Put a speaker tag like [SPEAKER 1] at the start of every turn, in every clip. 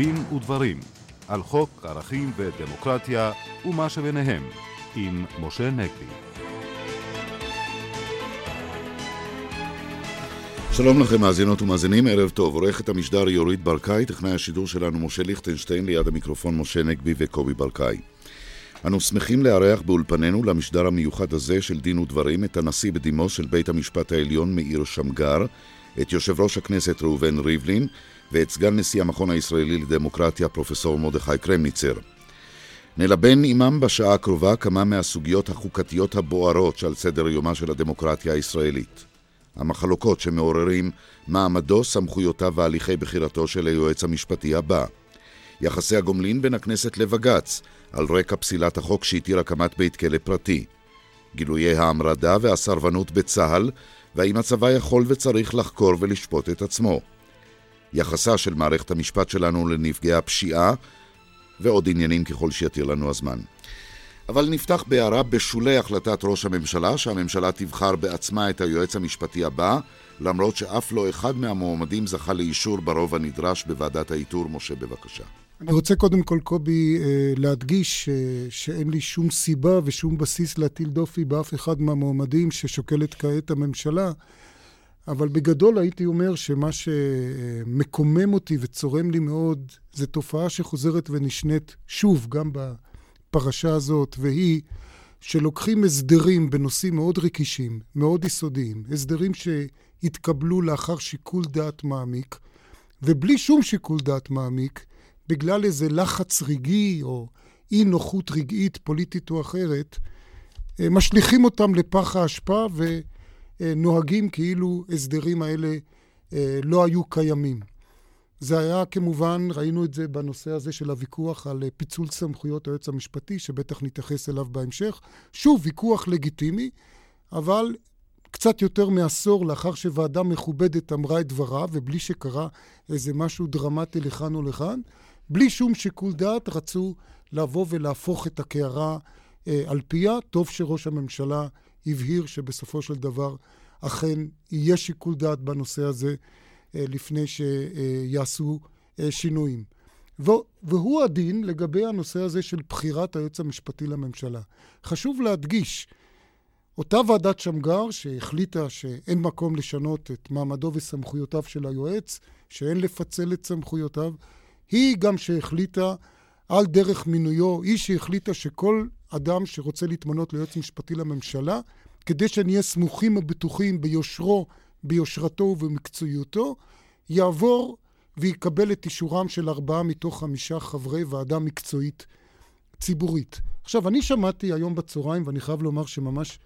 [SPEAKER 1] דין ודברים על חוק ערכים ודמוקרטיה ומה שביניהם עם משה נגבי. שלום לכם מאזינות ומאזינים, ערב טוב. עורכת המשדר יורית ברקאי, טכנאי השידור שלנו משה ליכטנשטיין, ליד המיקרופון משה נגבי וקובי ברקאי. אנו שמחים לארח באולפנינו למשדר המיוחד הזה של דין ודברים את הנשיא בדימוס של בית המשפט העליון מאיר שמגר, את יושב ראש הכנסת ראובן ריבלין ואת סגן נשיא המכון הישראלי לדמוקרטיה פרופסור מרדכי קרמניצר. נלבן עמם בשעה הקרובה כמה מהסוגיות החוקתיות הבוערות שעל סדר יומה של הדמוקרטיה הישראלית. המחלוקות שמעוררים מעמדו, סמכויותיו והליכי בחירתו של היועץ המשפטי הבא. יחסי הגומלין בין הכנסת לבג"ץ, על רקע פסילת החוק שהתיר הקמת בית כלא פרטי. גילויי ההמרדה והסרבנות בצה"ל, והאם הצבא יכול וצריך לחקור ולשפוט את עצמו. יחסה של מערכת המשפט שלנו לנפגעי הפשיעה, ועוד עניינים ככל שיתיר לנו הזמן. אבל נפתח בהערה בשולי החלטת ראש הממשלה שהממשלה תבחר בעצמה את היועץ המשפטי הבא, למרות שאף לא אחד מהמועמדים זכה לאישור ברוב הנדרש בוועדת האיתור. משה, בבקשה.
[SPEAKER 2] אני רוצה קודם כל, קובי, אה, להדגיש אה, שאין לי שום סיבה ושום בסיס להטיל דופי באף אחד מהמועמדים ששוקלת כעת הממשלה, אבל בגדול הייתי אומר שמה שמקומם אותי וצורם לי מאוד, זה תופעה שחוזרת ונשנית שוב, גם בפרשה הזאת, והיא שלוקחים הסדרים בנושאים מאוד רגישים, מאוד יסודיים, הסדרים שהתקבלו לאחר שיקול דעת מעמיק, ובלי שום שיקול דעת מעמיק, בגלל איזה לחץ רגעי או אי נוחות רגעית, פוליטית או אחרת, אה, משליכים אותם לפח האשפה ונוהגים כאילו הסדרים האלה אה, לא היו קיימים. זה היה כמובן, ראינו את זה בנושא הזה של הוויכוח על אה, פיצול סמכויות היועץ המשפטי, שבטח נתייחס אליו בהמשך. שוב, ויכוח לגיטימי, אבל קצת יותר מעשור לאחר שוועדה מכובדת אמרה את דברה, ובלי שקרה איזה משהו דרמטי לכאן או לכאן, בלי שום שיקול דעת, רצו לבוא ולהפוך את הקערה אה, על פיה. טוב שראש הממשלה הבהיר שבסופו של דבר אכן יהיה שיקול דעת בנושא הזה אה, לפני שיעשו אה, שינויים. והוא הדין לגבי הנושא הזה של בחירת היועץ המשפטי לממשלה. חשוב להדגיש, אותה ועדת שמגר שהחליטה שאין מקום לשנות את מעמדו וסמכויותיו של היועץ, שאין לפצל את סמכויותיו, היא גם שהחליטה על דרך מינויו, היא שהחליטה שכל אדם שרוצה להתמנות ליועץ משפטי לממשלה, כדי שנהיה סמוכים ובטוחים ביושרו, ביושרתו ובמקצועיותו, יעבור ויקבל את אישורם של ארבעה מתוך חמישה חברי ועדה מקצועית ציבורית. עכשיו, אני שמעתי היום בצהריים, ואני חייב לומר שממש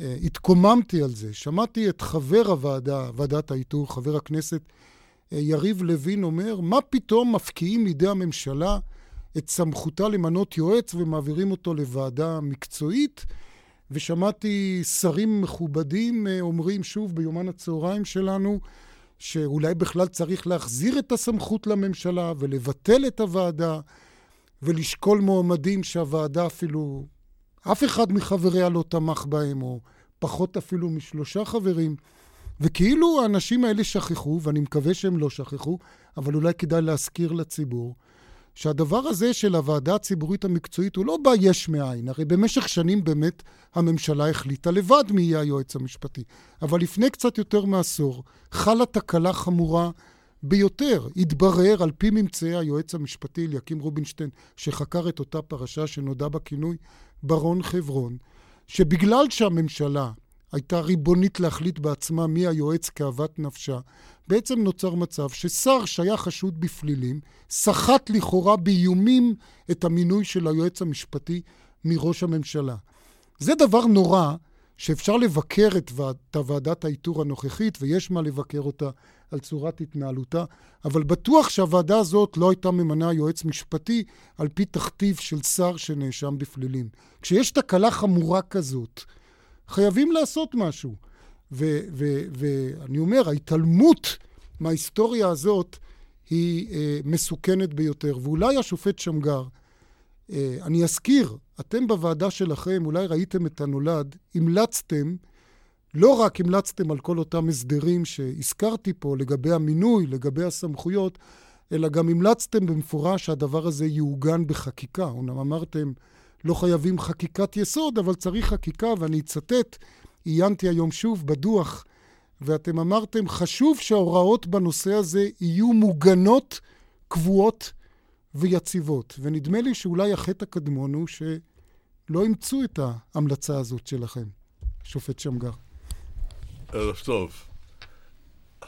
[SPEAKER 2] אה, התקוממתי על זה, שמעתי את חבר הוועדה, ועדת האיתור, חבר הכנסת יריב לוין אומר, מה פתאום מפקיעים מידי הממשלה את סמכותה למנות יועץ ומעבירים אותו לוועדה מקצועית? ושמעתי שרים מכובדים אה, אומרים שוב ביומן הצהריים שלנו, שאולי בכלל צריך להחזיר את הסמכות לממשלה ולבטל את הוועדה ולשקול מועמדים שהוועדה אפילו, אף אחד מחבריה לא תמך בהם, או פחות אפילו משלושה חברים. וכאילו האנשים האלה שכחו, ואני מקווה שהם לא שכחו, אבל אולי כדאי להזכיר לציבור, שהדבר הזה של הוועדה הציבורית המקצועית הוא לא בא יש מאין. הרי במשך שנים באמת הממשלה החליטה לבד מי יהיה היועץ המשפטי. אבל לפני קצת יותר מעשור חלה תקלה חמורה ביותר. התברר על פי ממצאי היועץ המשפטי אליקים רובינשטיין, שחקר את אותה פרשה שנודע בכינוי ברון חברון, שבגלל שהממשלה הייתה ריבונית להחליט בעצמה מי היועץ כאוות נפשה, בעצם נוצר מצב ששר שהיה חשוד בפלילים, סחט לכאורה באיומים את המינוי של היועץ המשפטי מראש הממשלה. זה דבר נורא שאפשר לבקר את ועדת האיתור הנוכחית, ויש מה לבקר אותה על צורת התנהלותה, אבל בטוח שהוועדה הזאת לא הייתה ממנה יועץ משפטי על פי תכתיב של שר שנאשם בפלילים. כשיש תקלה חמורה כזאת, חייבים לעשות משהו. ואני אומר, ההתעלמות מההיסטוריה הזאת היא אה, מסוכנת ביותר. ואולי השופט שמגר, אה, אני אזכיר, אתם בוועדה שלכם, אולי ראיתם את הנולד, המלצתם, לא רק המלצתם על כל אותם הסדרים שהזכרתי פה לגבי המינוי, לגבי הסמכויות, אלא גם המלצתם במפורש שהדבר הזה יעוגן בחקיקה. אומנם אמרתם, לא חייבים חקיקת יסוד, אבל צריך חקיקה, ואני אצטט, עיינתי היום שוב בדוח, ואתם אמרתם, חשוב שההוראות בנושא הזה יהיו מוגנות, קבועות ויציבות. ונדמה לי שאולי החטא הקדמון הוא שלא אימצו את ההמלצה הזאת שלכם, שופט שמגר.
[SPEAKER 3] ערב טוב.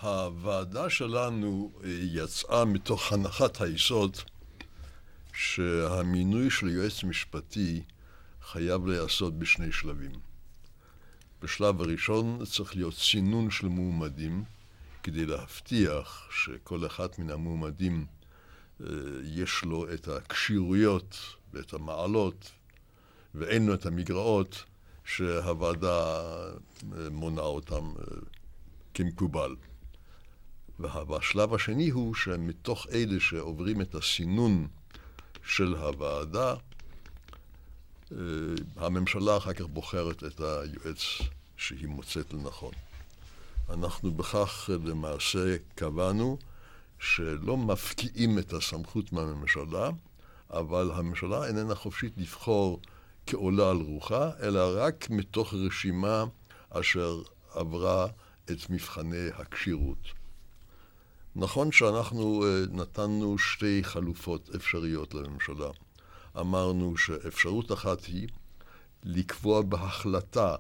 [SPEAKER 3] הוועדה שלנו יצאה מתוך הנחת היסוד שהמינוי של יועץ משפטי חייב להיעשות בשני שלבים. בשלב הראשון צריך להיות סינון של מועמדים כדי להבטיח שכל אחד מן המועמדים אה, יש לו את הכשירויות ואת המעלות ואין לו את המגרעות שהוועדה אה, מונה אותם אה, כמקובל. והשלב השני הוא שמתוך אלה שעוברים את הסינון של הוועדה, אה, הממשלה אחר כך בוחרת את היועץ שהיא מוצאת לנכון. אנחנו בכך למעשה קבענו שלא מפקיעים את הסמכות מהממשלה, אבל הממשלה איננה חופשית לבחור כעולה על רוחה, אלא רק מתוך רשימה אשר עברה את מבחני הכשירות. נכון שאנחנו אה, נתנו שתי חלופות אפשריות לממשלה. אמרנו שאפשרות אחת היא לקבוע בהחלטה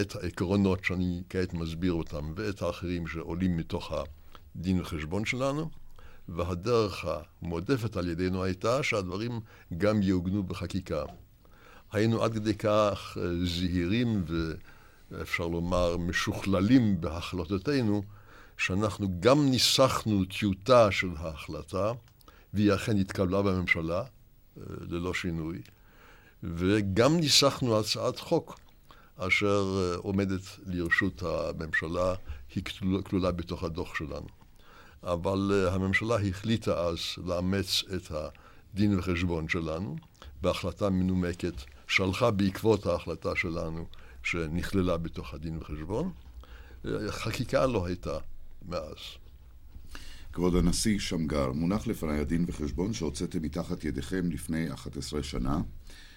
[SPEAKER 3] את העקרונות שאני כעת מסביר אותם ואת האחרים שעולים מתוך הדין וחשבון שלנו, והדרך המועדפת על ידינו הייתה שהדברים גם יעוגנו בחקיקה. היינו עד כדי כך אה, זהירים ואפשר לומר משוכללים בהחלטותינו, שאנחנו גם ניסחנו טיוטה של ההחלטה, והיא אכן התקבלה בממשלה, אה, ללא שינוי, וגם ניסחנו הצעת חוק אשר אה, עומדת לרשות הממשלה, היא כלולה בתוך הדוח שלנו. אבל אה, הממשלה החליטה אז לאמץ את הדין וחשבון שלנו בהחלטה מנומקת, שלחה בעקבות ההחלטה שלנו שנכללה בתוך הדין וחשבון. חקיקה לא הייתה מאז.
[SPEAKER 1] כבוד הנשיא שמגר, מונח לפניי הדין וחשבון שהוצאתם מתחת ידיכם לפני 11 שנה,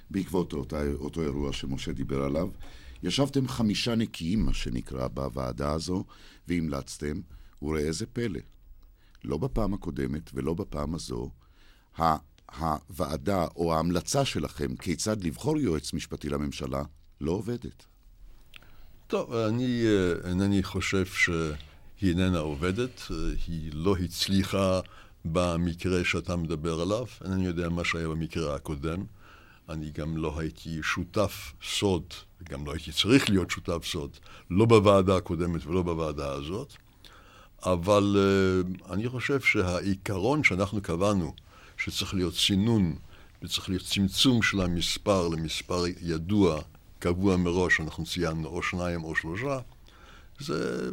[SPEAKER 1] בעקבות אותה, אותו אירוע שמשה דיבר עליו. ישבתם חמישה נקיים, מה שנקרא, בוועדה הזו, והמלצתם, וראה איזה פלא. לא בפעם הקודמת ולא בפעם הזו, הוועדה או ההמלצה שלכם כיצד לבחור יועץ משפטי לממשלה לא עובדת.
[SPEAKER 3] טוב, אני אה, אינני חושב ש... היא איננה עובדת, היא לא הצליחה במקרה שאתה מדבר עליו, אינני יודע מה שהיה במקרה הקודם. אני גם לא הייתי שותף סוד, וגם לא הייתי צריך להיות שותף סוד, לא בוועדה הקודמת ולא בוועדה הזאת. אבל uh, אני חושב שהעיקרון שאנחנו קבענו, שצריך להיות סינון וצריך להיות צמצום של המספר למספר ידוע, קבוע מראש, אנחנו ציינו או שניים או שלושה, זה,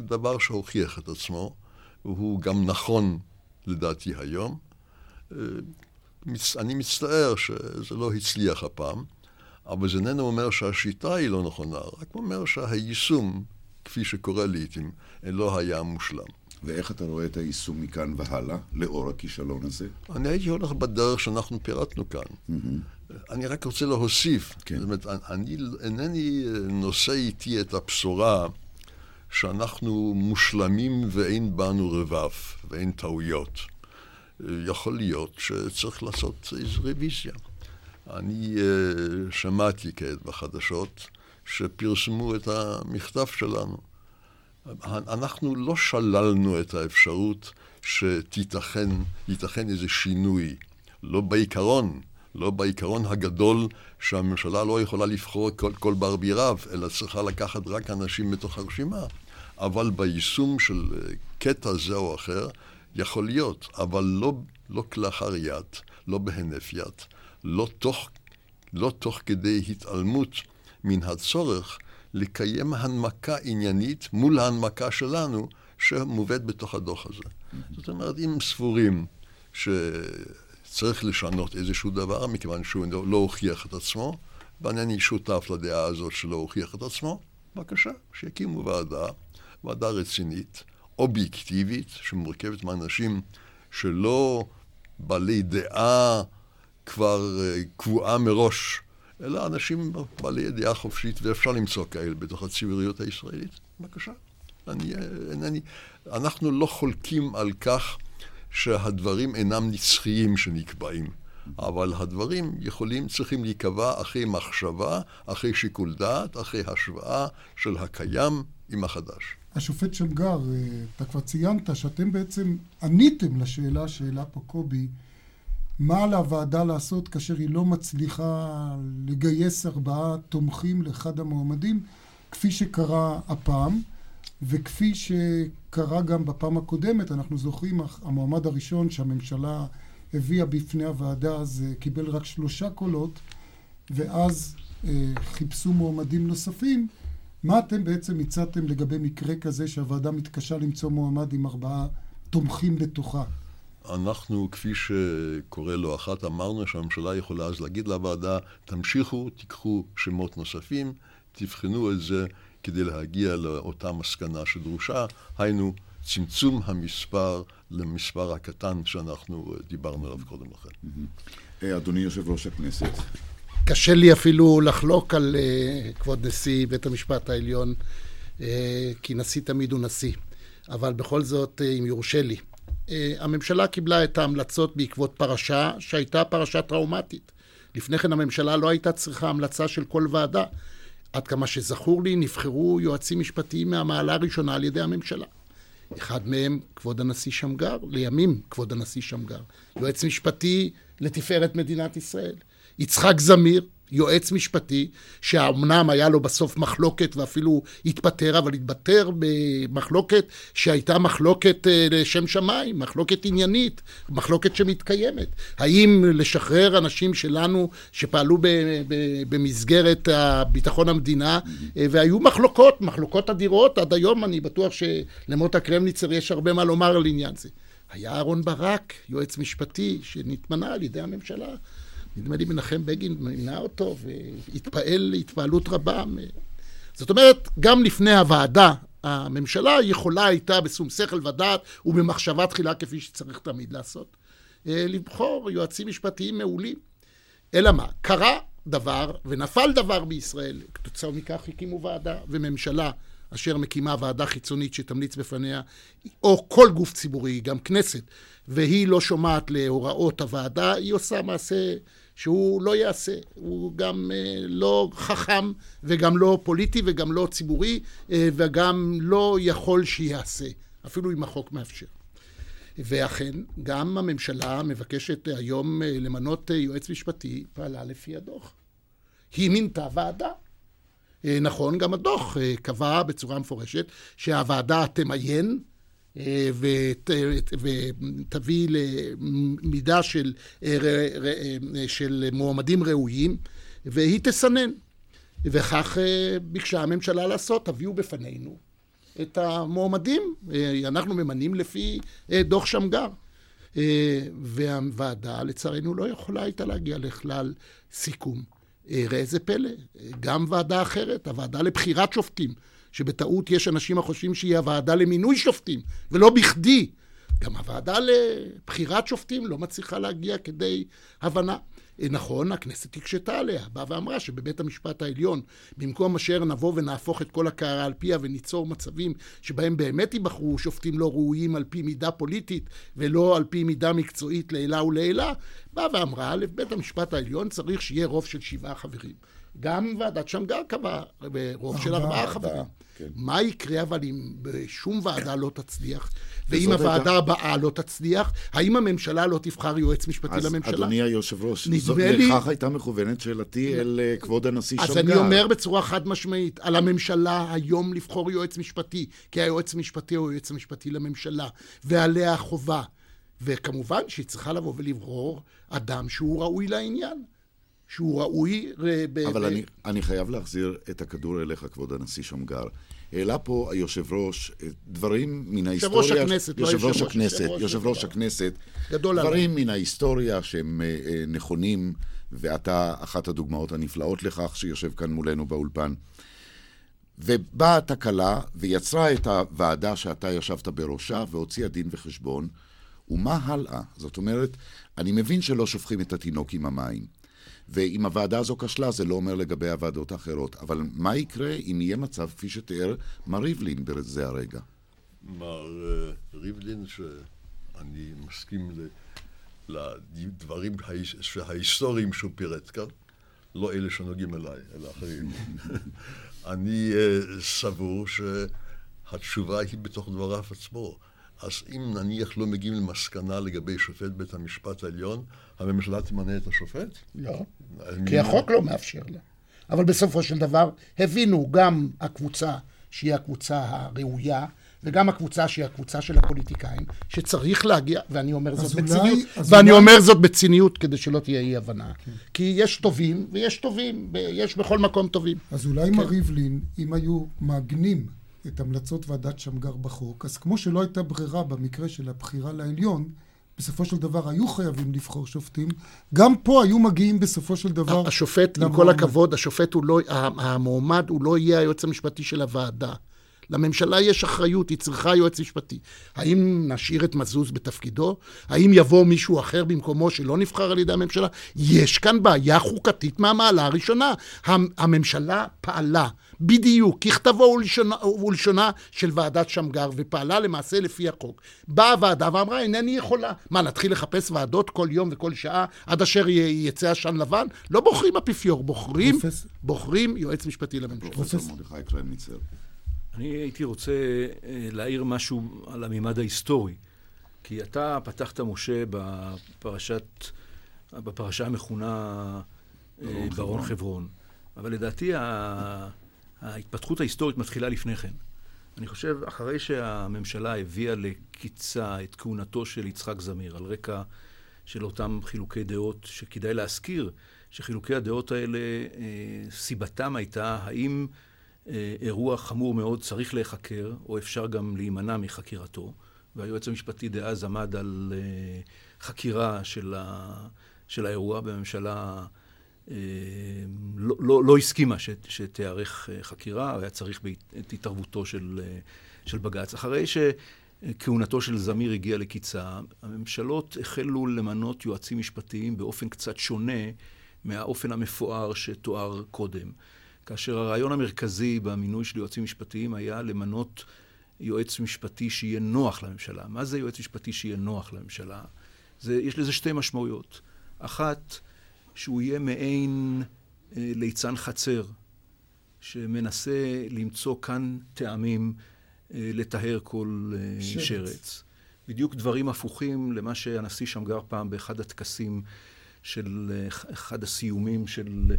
[SPEAKER 3] דבר שהוכיח את עצמו, והוא גם נכון לדעתי היום. אה, אני מצטער שזה לא הצליח הפעם, אבל זה איננו אומר שהשיטה היא לא נכונה, רק אומר שהיישום, כפי שקורה לעיתים, לא היה מושלם.
[SPEAKER 1] ואיך אתה רואה את היישום מכאן והלאה, לאור הכישלון הזה?
[SPEAKER 3] אני הייתי הולך בדרך שאנחנו פירטנו כאן. Mm-hmm. אני רק רוצה להוסיף, כן. זאת אומרת, אני אינני נושא איתי את הבשורה שאנחנו מושלמים ואין בנו רבב ואין טעויות. יכול להיות שצריך לעשות איזו רוויזיה. אני uh, שמעתי כעת בחדשות שפרסמו את המכתב שלנו. אנחנו לא שללנו את האפשרות שתיתכן איזה שינוי, לא בעיקרון, לא בעיקרון הגדול שהממשלה לא יכולה לבחור כל, כל בר בי רב, אלא צריכה לקחת רק אנשים מתוך הרשימה. אבל ביישום של אה, קטע זה או אחר, יכול להיות, אבל לא, לא כלאחר יד, לא בהינף יד, לא תוך, לא תוך כדי התעלמות מן הצורך לקיים הנמקה עניינית מול ההנמקה שלנו שמובאת בתוך הדוח הזה. זאת אומרת, אם סבורים ש... צריך לשנות איזשהו דבר, מכיוון שהוא לא, לא הוכיח את עצמו, ואינני שותף לדעה הזאת שלא הוכיח את עצמו, בבקשה, שיקימו ועדה, ועדה רצינית, אובייקטיבית, שמורכבת מאנשים שלא בעלי דעה כבר אה, קבועה מראש, אלא אנשים בעלי דעה חופשית, ואפשר למצוא כאלה בתוך הציבוריות הישראלית. בבקשה. אני, אני, אנחנו לא חולקים על כך שהדברים אינם נצחיים שנקבעים. אבל הדברים יכולים, צריכים להיקבע אחרי מחשבה, אחרי שיקול דעת, אחרי השוואה של הקיים עם החדש.
[SPEAKER 2] השופט שמגר, אה, אתה כבר ציינת שאתם בעצם עניתם לשאלה שהעלה פה קובי, מה על הוועדה לעשות כאשר היא לא מצליחה לגייס ארבעה תומכים לאחד המועמדים, כפי שקרה הפעם, וכפי שקרה גם בפעם הקודמת, אנחנו זוכרים, המועמד הראשון שהממשלה הביאה בפני הוועדה אז קיבל רק שלושה קולות, ואז אה, חיפשו מועמדים נוספים. מה אתם בעצם הצעתם לגבי מקרה כזה שהוועדה מתקשה למצוא מועמד עם ארבעה תומכים בתוכה?
[SPEAKER 3] אנחנו, כפי שקורה לא אחת, אמרנו שהממשלה יכולה אז להגיד לוועדה, תמשיכו, תיקחו שמות נוספים, תבחנו את זה כדי להגיע לאותה מסקנה שדרושה, היינו צמצום המספר למספר הקטן שאנחנו דיברנו עליו קודם לכן.
[SPEAKER 1] אה, אדוני יושב ראש הכנסת.
[SPEAKER 4] קשה לי אפילו לחלוק על uh, כבוד נשיא בית המשפט העליון, uh, כי נשיא תמיד הוא נשיא. אבל בכל זאת, uh, אם יורשה לי, uh, הממשלה קיבלה את ההמלצות בעקבות פרשה שהייתה פרשה טראומטית. לפני כן הממשלה לא הייתה צריכה המלצה של כל ועדה. עד כמה שזכור לי, נבחרו יועצים משפטיים מהמעלה הראשונה על ידי הממשלה. אחד מהם, כבוד הנשיא שמגר, לימים כבוד הנשיא שמגר, יועץ משפטי לתפארת מדינת ישראל. יצחק זמיר, יועץ משפטי, שאומנם היה לו בסוף מחלוקת ואפילו התפטר, אבל התפטר במחלוקת שהייתה מחלוקת אה, לשם שמיים, מחלוקת עניינית, מחלוקת שמתקיימת. האם לשחרר אנשים שלנו שפעלו במסגרת ביטחון המדינה, אה, והיו מחלוקות, מחלוקות אדירות, עד היום אני בטוח שלמוטה קרמניצר יש הרבה מה לומר על עניין זה. היה אהרן ברק, יועץ משפטי, שנתמנה על ידי הממשלה. נדמה לי מנחם בגין מינה אותו והתפעל התפעלות רבה. זאת אומרת, גם לפני הוועדה, הממשלה יכולה הייתה בשום שכל ודעת ובמחשבה תחילה כפי שצריך תמיד לעשות, אה, לבחור יועצים משפטיים מעולים. אלא מה? קרה דבר ונפל דבר בישראל. כתוצאה מכך הקימו ועדה וממשלה אשר מקימה ועדה חיצונית שתמליץ בפניה, או כל גוף ציבורי, גם כנסת, והיא לא שומעת להוראות הוועדה, היא עושה מעשה שהוא לא יעשה. הוא גם אה, לא חכם וגם לא פוליטי וגם לא ציבורי אה, וגם לא יכול שיעשה, אפילו אם החוק מאפשר. ואכן, גם הממשלה מבקשת היום אה, למנות יועץ משפטי, פעלה לפי הדוח. היא מינתה ועדה. נכון, גם הדוח קבע בצורה מפורשת שהוועדה תמיין אה, ותביא למידה של, אה, אה, של מועמדים ראויים, והיא תסנן. וכך ביקשה הממשלה לעשות, תביאו בפנינו את המועמדים. אנחנו ממנים לפי דוח שמגר. והוועדה, לצערנו, לא יכולה הייתה להגיע לכלל סיכום. ראה איזה פלא, גם ועדה אחרת, הוועדה לבחירת שופטים, שבטעות יש אנשים החושבים שהיא הוועדה למינוי שופטים, ולא בכדי. גם הוועדה לבחירת שופטים לא מצליחה להגיע כדי הבנה. אה, נכון, הכנסת הקשתה עליה, באה ואמרה שבבית המשפט העליון, במקום אשר נבוא ונהפוך את כל הקערה על פיה וניצור מצבים שבהם באמת ייבחרו שופטים לא ראויים על פי מידה פוליטית ולא על פי מידה מקצועית לעילה ולעילה, באה ואמרה, לבית המשפט העליון צריך שיהיה רוב של שבעה חברים. גם ועדת שמגר קבעה ברוב של ארבעה חברים. כן. מה יקרה אבל אם שום ועדה לא תצליח, ואם הוועדה הבאה לא תצליח, האם הממשלה לא תבחר יועץ משפטי
[SPEAKER 1] אז
[SPEAKER 4] לממשלה?
[SPEAKER 1] אז אדוני היושב-ראש, לי... לכך הייתה מכוונת שאלתי אל אה, כבוד הנשיא
[SPEAKER 4] שמגר. אז אני אומר בצורה חד משמעית, על הממשלה היום לבחור יועץ משפטי, כי היועץ המשפטי הוא היועץ המשפטי לממשלה, ועליה החובה. וכמובן שהיא צריכה לבוא ולברור אדם שהוא ראוי לעניין. שהוא ראוי...
[SPEAKER 1] אבל ב... אני, אני חייב להחזיר את הכדור אליך, כבוד הנשיא שמגר. העלה פה היושב ראש אה, דברים מן ההיסטוריה...
[SPEAKER 4] יושב ראש הכנסת,
[SPEAKER 1] לא יושב ראש הכנסת. יושב ראש הכנסת.
[SPEAKER 4] גדול
[SPEAKER 1] עליי. דברים מן ההיסטוריה שהם אה, אה, נכונים, ואתה אחת הדוגמאות הנפלאות לכך שיושב כאן מולנו באולפן. ובאה התקלה ויצרה את הוועדה שאתה ישבת בראשה והוציאה דין וחשבון, ומה הלאה? זאת אומרת, אני מבין שלא שופכים את התינוק עם המים. ואם הוועדה הזו כשלה, זה לא אומר לגבי הוועדות האחרות. אבל מה יקרה אם יהיה מצב, כפי שתיאר מר ריבלין בזה הרגע?
[SPEAKER 3] מר uh, ריבלין, שאני מסכים לדברים ההיסטוריים שהוא פירט כאן, לא אלה שנוגעים אליי, אלא אחרים. אני uh, סבור שהתשובה היא בתוך דבריו עצמו. אז אם נניח לא מגיעים למסקנה לגבי שופט בית המשפט העליון, הממשלה תמנה את השופט?
[SPEAKER 4] לא, כי החוק לא מאפשר לה. אבל בסופו של דבר הבינו גם הקבוצה שהיא הקבוצה הראויה, וגם הקבוצה שהיא הקבוצה של הפוליטיקאים, שצריך להגיע, ואני אומר זאת אולי, בציניות, ואני אולי... אומר זאת בציניות כדי שלא תהיה אי הבנה. כן. כי יש טובים ויש טובים, יש בכל מקום טובים.
[SPEAKER 2] אז אולי כן. מר ריבלין, אם היו מעגנים את המלצות ועדת שמגר בחוק, אז כמו שלא הייתה ברירה במקרה של הבחירה לעליון, בסופו של דבר היו חייבים לבחור שופטים, גם פה היו מגיעים בסופו של דבר...
[SPEAKER 4] השופט, עם כל הכבוד, השופט הוא לא, המועמד הוא לא יהיה היועץ המשפטי של הוועדה. לממשלה יש אחריות, היא צריכה יועץ משפטי. האם נשאיר את מזוז בתפקידו? האם יבוא מישהו אחר במקומו שלא נבחר על ידי הממשלה? יש כאן בעיה חוקתית מהמעלה הראשונה. הממשלה פעלה בדיוק ככתבו ולשונה, ולשונה של ועדת שמגר, ופעלה למעשה לפי החוק. באה הוועדה ואמרה, אינני יכולה. מה, נתחיל לחפש ועדות כל יום וכל שעה עד אשר יצא עשן לבן? לא בוחרים אפיפיור, בוחרים, פרופס... בוחרים יועץ משפטי לממשלה.
[SPEAKER 1] פרופסור מרדכי קרמניצר.
[SPEAKER 5] אני הייתי רוצה אה, להעיר משהו על הממד ההיסטורי. כי אתה פתחת, משה, בפרשת, בפרשה המכונה אה, ברון חברון. אבל לדעתי ההתפתחות ההיסטורית מתחילה לפני כן. אני חושב, אחרי שהממשלה הביאה לקיצה את כהונתו של יצחק זמיר, על רקע של אותם חילוקי דעות, שכדאי להזכיר שחילוקי הדעות האלה, אה, סיבתם הייתה האם אה, אירוע חמור מאוד צריך להיחקר, או אפשר גם להימנע מחקירתו. והיועץ המשפטי דאז עמד על אה, חקירה של, ה, של האירוע בממשלה. לא, לא, לא הסכימה שתיערך חקירה, היה צריך את התערבותו של, של בג"ץ. אחרי שכהונתו של זמיר הגיעה לקיצה, הממשלות החלו למנות יועצים משפטיים באופן קצת שונה מהאופן המפואר שתואר קודם. כאשר הרעיון המרכזי במינוי של יועצים משפטיים היה למנות יועץ משפטי שיהיה נוח לממשלה. מה זה יועץ משפטי שיהיה נוח לממשלה? זה, יש לזה שתי משמעויות. אחת, שהוא יהיה מעין אה, ליצן חצר, שמנסה למצוא כאן טעמים אה, לטהר כל אה, שרץ. שרץ. בדיוק דברים הפוכים למה שהנשיא שמגר פעם באחד הטקסים של אה, אחד הסיומים של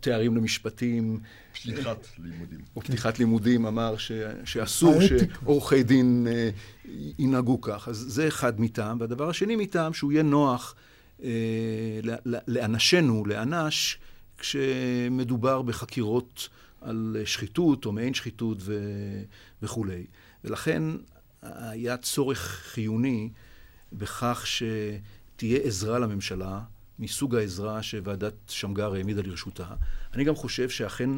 [SPEAKER 5] תארים למשפטים.
[SPEAKER 3] פתיחת לימודים.
[SPEAKER 5] או פתיחת לימודים, אמר ש, שאסור שעורכי דין ינהגו כך. אז זה אחד מטעם. והדבר השני מטעם, שהוא יהיה נוח לאנשינו, לאנש, כשמדובר בחקירות על שחיתות או מעין שחיתות ו, וכולי. ולכן היה צורך חיוני בכך שתהיה עזרה לממשלה. מסוג העזרה שוועדת שמגר העמידה לרשותה. אני גם חושב שאכן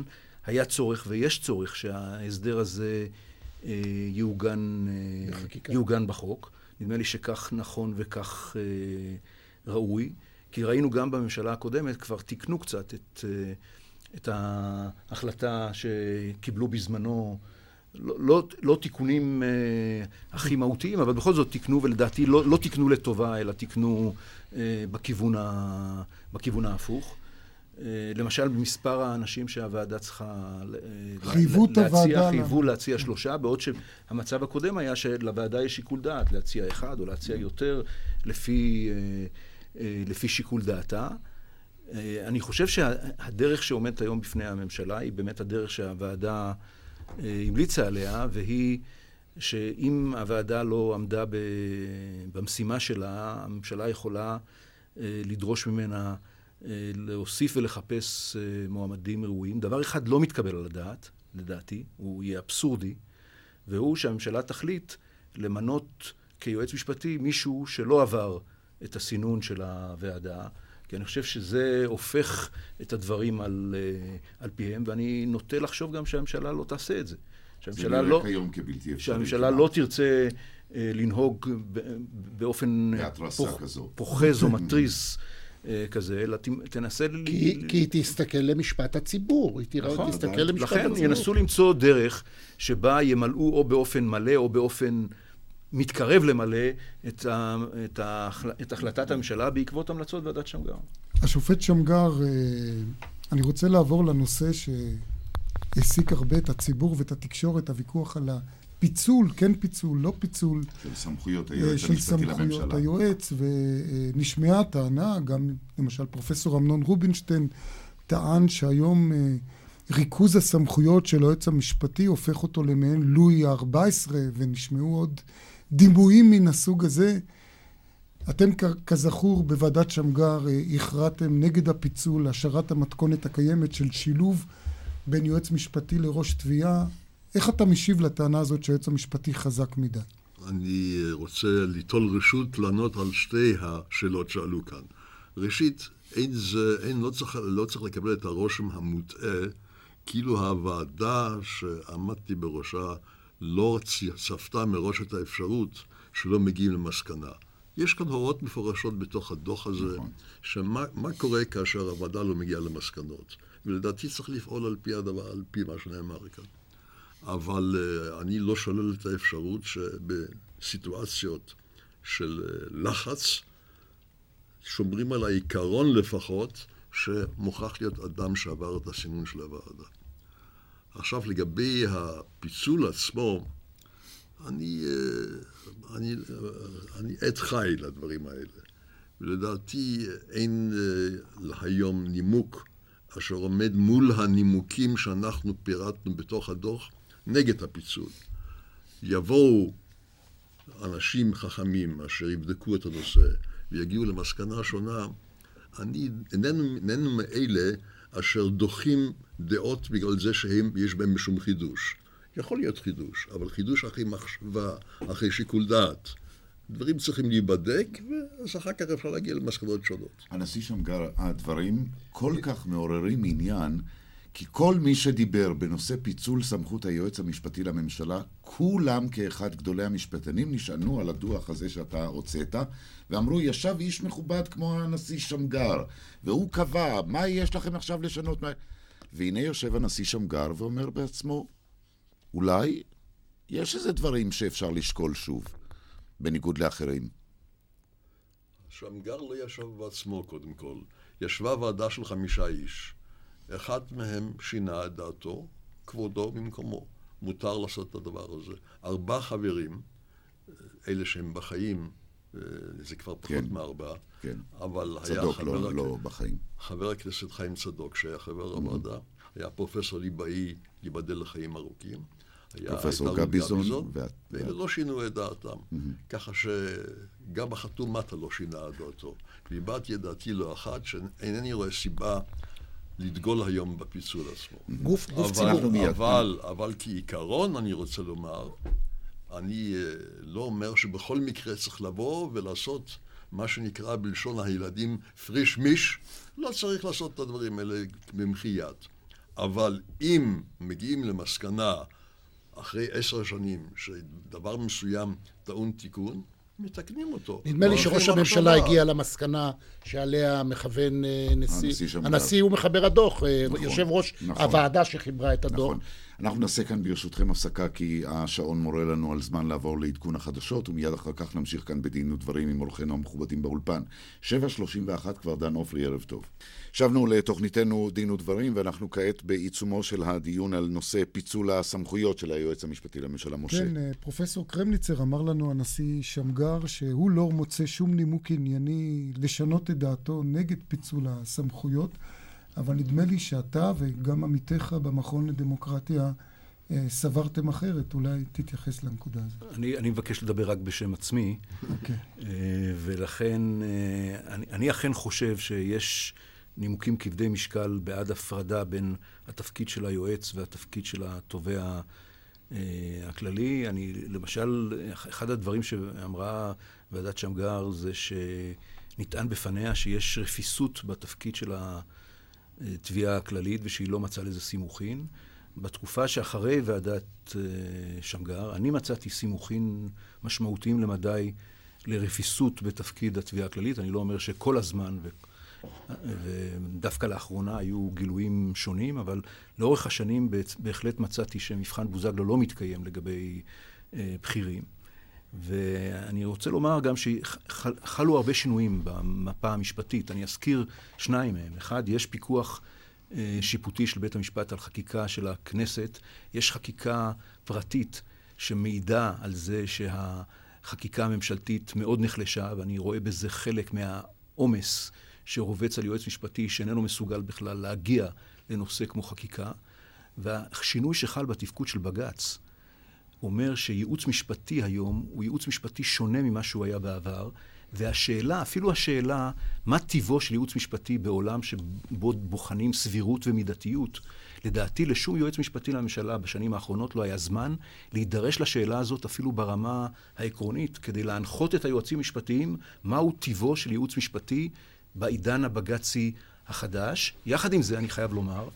[SPEAKER 5] היה צורך, ויש צורך, שההסדר הזה אה, יעוגן, אה, יעוגן בחוק. נדמה לי שכך נכון וכך אה, ראוי, כי ראינו גם בממשלה הקודמת, כבר תיקנו קצת את, אה, את ההחלטה שקיבלו בזמנו לא, לא, לא תיקונים אה, הכי מהותיים, אבל בכל זאת תיקנו, ולדעתי לא, לא תיקנו לטובה, אלא תיקנו אה, בכיוון, ה, בכיוון ההפוך. אה, למשל, במספר האנשים שהוועדה צריכה
[SPEAKER 2] אה, חייבו את הוועדה.
[SPEAKER 5] חייבו להציע שלושה, בעוד שהמצב הקודם היה שלוועדה יש שיקול דעת להציע אחד או להציע יותר לפי, אה, לפי שיקול דעתה. אני חושב שהדרך שעומדת היום בפני הממשלה היא באמת הדרך שהוועדה... המליצה עליה, והיא שאם הוועדה לא עמדה במשימה שלה, הממשלה יכולה לדרוש ממנה להוסיף ולחפש מועמדים ראויים. דבר אחד לא מתקבל על הדעת, לדעתי, הוא יהיה אבסורדי, והוא שהממשלה תחליט למנות כיועץ משפטי מישהו שלא עבר את הסינון של הוועדה. כי אני חושב שזה הופך את הדברים על, אה, על פיהם, ואני נוטה לחשוב גם שהממשלה לא תעשה את זה.
[SPEAKER 1] שהממשלה זה לא...
[SPEAKER 5] שהממשלה לא תרצה לנהוג באופן
[SPEAKER 1] פוח,
[SPEAKER 5] פוחז או מתריס. כזה, אלא תנסה...
[SPEAKER 4] כי, ל... כי היא תסתכל למשפט הציבור, היא תראה, נכון, תסתכל למשפט
[SPEAKER 5] לכן
[SPEAKER 4] הציבור.
[SPEAKER 5] לכן ינסו למצוא דרך שבה ימלאו או באופן מלא או באופן מתקרב למלא את, ה, את, ה, את החלטת הממשלה בעקבות המלצות ועדת שמגר.
[SPEAKER 2] השופט שמגר, אני רוצה לעבור לנושא שהעסיק הרבה את הציבור ואת התקשורת, הוויכוח על הפיצול, כן פיצול, לא פיצול.
[SPEAKER 1] של סמכויות היועץ המשפטי לממשלה. של סמכויות
[SPEAKER 2] היועץ, ונשמעה טענה, גם למשל פרופסור אמנון רובינשטיין טען שהיום ריכוז הסמכויות של היועץ המשפטי הופך אותו למעין לואי ה-14, ונשמעו עוד דימויים מן הסוג הזה. אתם כזכור בוועדת שמגר הכרעתם נגד הפיצול, השארת המתכונת הקיימת של שילוב בין יועץ משפטי לראש תביעה. איך אתה משיב לטענה הזאת שהיועץ המשפטי חזק מדי?
[SPEAKER 3] אני רוצה ליטול רשות לענות על שתי השאלות שעלו כאן. ראשית, אין זה, אין, לא צריך, לא צריך לקבל את הרושם המוטעה כאילו הוועדה שעמדתי בראשה לא צפתה מראש את האפשרות שלא מגיעים למסקנה. יש כאן הוראות מפורשות בתוך הדוח הזה, נכון. שמה קורה כאשר הוועדה לא מגיעה למסקנות. ולדעתי צריך לפעול על פי הדבר, על פי מה שנאמר כאן. אבל uh, אני לא שולל את האפשרות שבסיטואציות של uh, לחץ, שומרים על העיקרון לפחות, שמוכרח להיות אדם שעבר את הסינון של הוועדה. עכשיו, לגבי הפיצול עצמו, אני, אה, אני, אני עד חי לדברים האלה. ולדעתי אין היום נימוק אשר עומד מול הנימוקים שאנחנו פירטנו בתוך הדוח נגד הפיצול. יבואו אנשים חכמים אשר יבדקו את הנושא ויגיעו למסקנה שונה, אני איננו, איננו מאלה אשר דוחים דעות בגלל זה שיש בהם משום חידוש. יכול להיות חידוש, אבל חידוש אחרי מחשבה, אחרי שיקול דעת. דברים צריכים להיבדק, ואז אחר כך אפשר להגיע למסקנות שונות.
[SPEAKER 1] הנשיא שמגר, הדברים כל כך מעוררים עניין, כי כל מי שדיבר בנושא פיצול סמכות היועץ המשפטי לממשלה, כולם כאחד גדולי המשפטנים נשענו על הדוח הזה שאתה הוצאת, ואמרו, ישב איש מכובד כמו הנשיא שמגר, והוא קבע, מה יש לכם עכשיו לשנות? והנה יושב הנשיא שמגר ואומר בעצמו, אולי יש איזה דברים שאפשר לשקול שוב, בניגוד לאחרים.
[SPEAKER 3] שמגר לא ישב בעצמו קודם כל. ישבה ועדה של חמישה איש. אחד מהם שינה את דעתו, כבודו במקומו. מותר לעשות את הדבר הזה. ארבעה חברים, אלה שהם בחיים, אה, זה כבר פחות כן, מארבעה,
[SPEAKER 1] כן.
[SPEAKER 3] אבל
[SPEAKER 1] צדוק היה חבר... צדוק לא, לא בחיים.
[SPEAKER 3] חבר הכנסת חיים צדוק, שהיה חבר mm-hmm. הוועדה, היה פרופסור ליבאי, ייבדל לחיים ארוכים.
[SPEAKER 1] פרופסור גביזון.
[SPEAKER 3] ואלה לא שינו את דעתם. Mm-hmm. ככה שגם החתום מטה לא שינה את דעתו. והבעתי את דעתי לא אחת, שאינני רואה סיבה לדגול היום בפיצול עצמו.
[SPEAKER 4] גוף, גוף
[SPEAKER 3] ציבורי. אבל, אבל כעיקרון אני רוצה לומר, אני אה, לא אומר שבכל מקרה צריך לבוא ולעשות מה שנקרא בלשון הילדים פריש מיש, לא צריך לעשות את הדברים האלה במחי יד. אבל אם מגיעים למסקנה אחרי עשר שנים שדבר מסוים טעון תיקון, מתקנים אותו.
[SPEAKER 4] נדמה לי שראש הממשלה הגיע למסקנה שעליה מכוון אה, נשיא. הנשיא, הנשיא הוא מחבר הדוח, אה, נכון, יושב ראש נכון, הוועדה שחיברה את הדוח. נכון.
[SPEAKER 1] אנחנו נעשה כאן ברשותכם הפסקה, כי השעון מורה לנו על זמן לעבור לעדכון החדשות, ומיד אחר כך נמשיך כאן בדין ודברים עם אורחינו המכובדים באולפן. 7.31 כבר דן עופרי, ערב טוב. שבנו לתוכניתנו דין ודברים, ואנחנו כעת בעיצומו של הדיון על נושא פיצול הסמכויות של היועץ המשפטי לממשלה, משה.
[SPEAKER 2] כן, אה, פרופסור קרמניצר אמר לנו, הנשיא שמגר, שהוא לא מוצא שום נימוק ענייני לשנות את דעתו נגד פיצול הסמכויות. אבל נדמה לי שאתה וגם עמיתיך במכון לדמוקרטיה אה, סברתם אחרת. אולי תתייחס לנקודה הזאת.
[SPEAKER 5] אני, אני מבקש לדבר רק בשם עצמי, okay. אוקיי. אה, ולכן אה, אני, אני אכן חושב שיש נימוקים כבדי משקל בעד הפרדה בין התפקיד של היועץ והתפקיד של התובע הכללי. אני, למשל, אחד הדברים שאמרה ועדת שמגר זה שנטען בפניה שיש רפיסות בתפקיד של ה... התביעה הכללית ושהיא לא מצאה לזה סימוכין. בתקופה שאחרי ועדת אה, שמגר, אני מצאתי סימוכין משמעותיים למדי לרפיסות בתפקיד התביעה הכללית. אני לא אומר שכל הזמן, ו... ודווקא לאחרונה היו גילויים שונים, אבל לאורך השנים בהחלט מצאתי שמבחן בוזגלו לא מתקיים לגבי אה, בכירים. ואני רוצה לומר גם שחלו הרבה שינויים במפה המשפטית. אני אזכיר שניים מהם. אחד, יש פיקוח אה, שיפוטי של בית המשפט על חקיקה של הכנסת. יש חקיקה פרטית שמעידה על זה שהחקיקה הממשלתית מאוד נחלשה, ואני רואה בזה חלק מהעומס שרובץ על יועץ משפטי שאיננו מסוגל בכלל להגיע לנושא כמו חקיקה. והשינוי שחל בתפקוד של בג"ץ אומר שייעוץ משפטי היום הוא ייעוץ משפטי שונה ממה שהוא היה בעבר, והשאלה, אפילו השאלה, מה טיבו של ייעוץ משפטי בעולם שבו בוחנים סבירות ומידתיות, לדעתי לשום יועץ משפטי לממשלה בשנים האחרונות לא היה זמן להידרש לשאלה הזאת אפילו ברמה העקרונית, כדי להנחות את היועצים המשפטיים מהו טיבו של ייעוץ משפטי בעידן הבג"צי החדש. יחד עם זה, אני חייב לומר,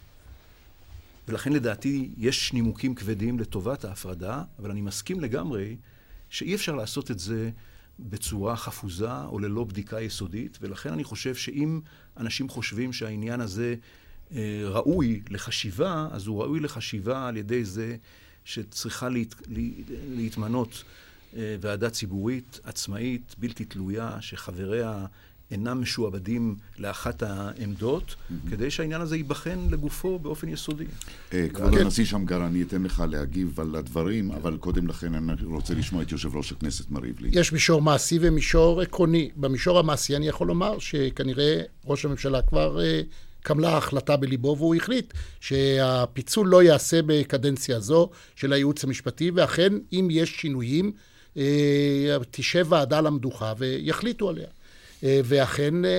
[SPEAKER 5] ולכן לדעתי יש נימוקים כבדים לטובת ההפרדה, אבל אני מסכים לגמרי שאי אפשר לעשות את זה בצורה חפוזה או ללא בדיקה יסודית, ולכן אני חושב שאם אנשים חושבים שהעניין הזה אה, ראוי לחשיבה, אז הוא ראוי לחשיבה על ידי זה שצריכה להת, להתמנות אה, ועדה ציבורית עצמאית, בלתי תלויה, שחבריה אינם משועבדים לאחת העמדות, mm-hmm. כדי שהעניין הזה ייבחן לגופו באופן יסודי.
[SPEAKER 1] אה, כבוד הנשיא שמגר, אני אתן לך להגיב על הדברים, אבל קודם לכן אני רוצה לשמוע את יושב ראש הכנסת מר ריבלין.
[SPEAKER 4] יש מישור מעשי ומישור עקרוני. במישור המעשי אני יכול לומר שכנראה ראש הממשלה כבר... אה, קמלה החלטה בליבו והוא החליט שהפיצול לא ייעשה בקדנציה זו של הייעוץ המשפטי, ואכן, אם יש שינויים, אה, תשב ועדה למדוכה ויחליטו עליה. אה, ואכן אה,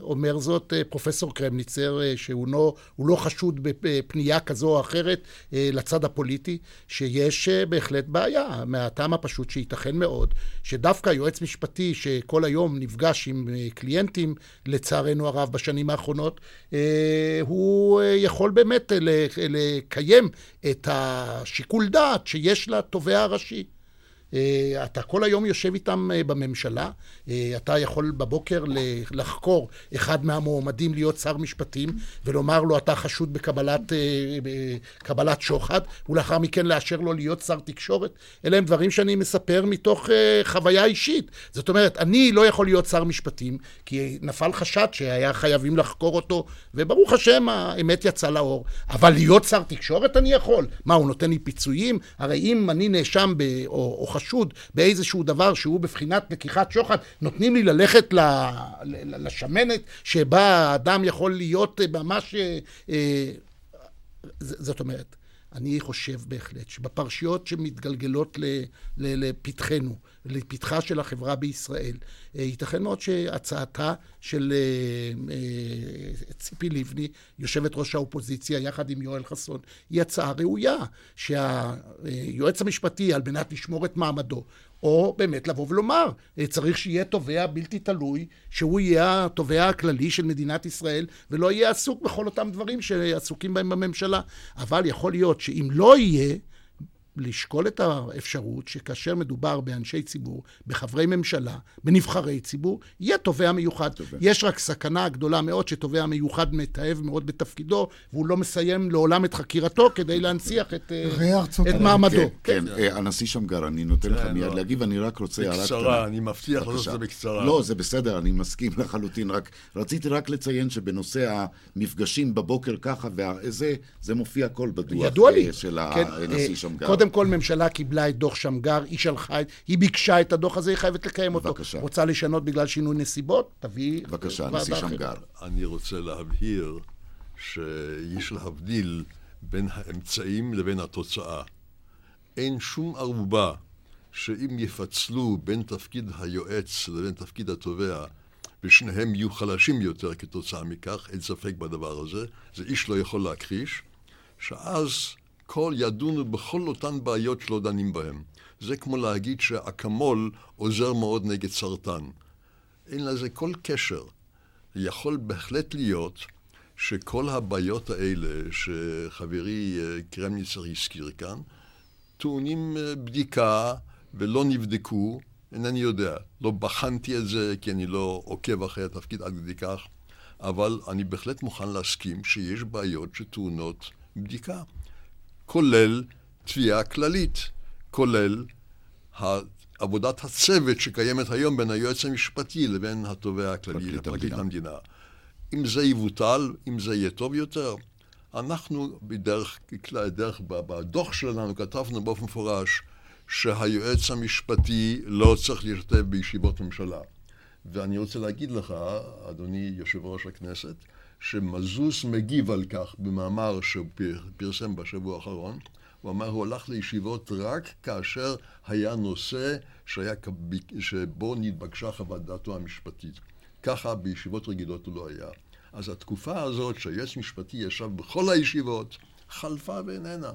[SPEAKER 4] אומר זאת אה, פרופסור קרמניצר, שהוא לא, לא חשוד בפנייה כזו או אחרת לצד הפוליטי, שיש בהחלט בעיה, מהטעם הפשוט שייתכן מאוד שדווקא יועץ משפטי שכל היום נפגש עם קליינטים, לצערנו הרב בשנים האחרונות, הוא יכול באמת לקיים את השיקול דעת שיש לתובע הראשי. אה, אתה כל היום יושב איתם אה, בממשלה, אה, אתה יכול בבוקר לחקור אחד מהמועמדים להיות שר משפטים ולומר לו אתה חשוד בקבלת, בקבלת שוחד ולאחר מכן לאשר לו להיות שר תקשורת. אלה הם דברים שאני מספר מתוך חוויה אישית. זאת אומרת, אני לא יכול להיות שר משפטים כי נפל חשד שהיה חייבים לחקור אותו וברוך השם האמת יצאה לאור. אבל להיות שר תקשורת אני יכול. מה, הוא נותן לי פיצויים? הרי אם אני נאשם ב... או, או חשוד באיזשהו דבר שהוא בבחינת לקיחת שוחד, נותנים לי ללכת לשמנת שבה האדם יכול להיות ממש... אה, אה, זאת אומרת, אני חושב בהחלט שבפרשיות שמתגלגלות לפתחנו, לפתחה של החברה בישראל, אה, ייתכן מאוד שהצעתה של ציפי לבני, יושבת ראש האופוזיציה, יחד עם יואל חסון, היא הצעה ראויה, שהיועץ המשפטי, על מנת לשמור את מעמדו, או באמת לבוא ולומר, אה, צריך שיהיה תובע בלתי תלוי, שהוא יהיה התובע הכללי של מדינת ישראל, ולא יהיה עסוק בכל אותם דברים שעסוקים בהם בממשלה. אבל יכול להיות שאם לא יהיה, לשקול את האפשרות שכאשר מדובר באנשי ציבור, בחברי ממשלה, בנבחרי ציבור, יהיה תובע מיוחד. תובע. יש רק סכנה גדולה מאוד שתובע מיוחד מתאהב מאוד בתפקידו, והוא לא מסיים לעולם את חקירתו כדי להנציח את, אה, את מעמדו. כן,
[SPEAKER 1] כן. כן. אה, הנשיא שמגר, אני נותן לך מיד לא. להגיב, אני רק רוצה
[SPEAKER 3] הערה קטנה. בקצרה, אני מבטיח לך שזה בקצרה.
[SPEAKER 1] לא, זה בסדר, אני מסכים לחלוטין, רק רציתי רק לציין שבנושא המפגשים בבוקר ככה, וזה, זה מופיע הכל בדוח אה, של כן, הנשיא שמגר.
[SPEAKER 4] קודם קודם כל ממשלה קיבלה את דוח שמגר, היא שלחה, היא ביקשה את הדוח הזה, היא חייבת לקיים אותו. בבקשה. רוצה לשנות בגלל שינוי נסיבות? תביא
[SPEAKER 1] בבקשה, הנשיא שמגר.
[SPEAKER 3] אני רוצה להבהיר שיש להבדיל בין האמצעים לבין התוצאה. אין שום ערובה שאם יפצלו בין תפקיד היועץ לבין תפקיד התובע, ושניהם יהיו חלשים יותר כתוצאה מכך, אין ספק בדבר הזה, זה איש לא יכול להכחיש, שאז כל ידונו בכל אותן בעיות שלא דנים בהן. זה כמו להגיד שאקמול עוזר מאוד נגד סרטן. אין לזה כל קשר. יכול בהחלט להיות שכל הבעיות האלה שחברי אה, קרמניצר הזכיר כאן, טעונים אה, בדיקה ולא נבדקו, אינני יודע. לא בחנתי את זה כי אני לא עוקב אחרי התפקיד עד כדי כך, אבל אני בהחלט מוכן להסכים שיש בעיות שטעונות בדיקה, כולל תביעה כללית, כולל עבודת הצוות שקיימת היום בין היועץ המשפטי לבין התובע הכללי, לפרקליט המדינה. אם זה יבוטל, אם זה יהיה טוב יותר, אנחנו בדרך כלל, דרך, בדוח שלנו כתבנו באופן מפורש שהיועץ המשפטי לא צריך להשתתף בישיבות ממשלה. ואני רוצה להגיד לך, אדוני יושב ראש הכנסת, שמזוז מגיב על כך במאמר שהוא פרסם בשבוע האחרון. הוא אמר, הוא הלך לישיבות רק כאשר היה נושא שהיה, שבו נתבקשה חוות דעתו המשפטית. ככה בישיבות רגילות הוא לא היה. אז התקופה הזאת שהיועץ משפטי ישב בכל הישיבות, חלפה ואיננה.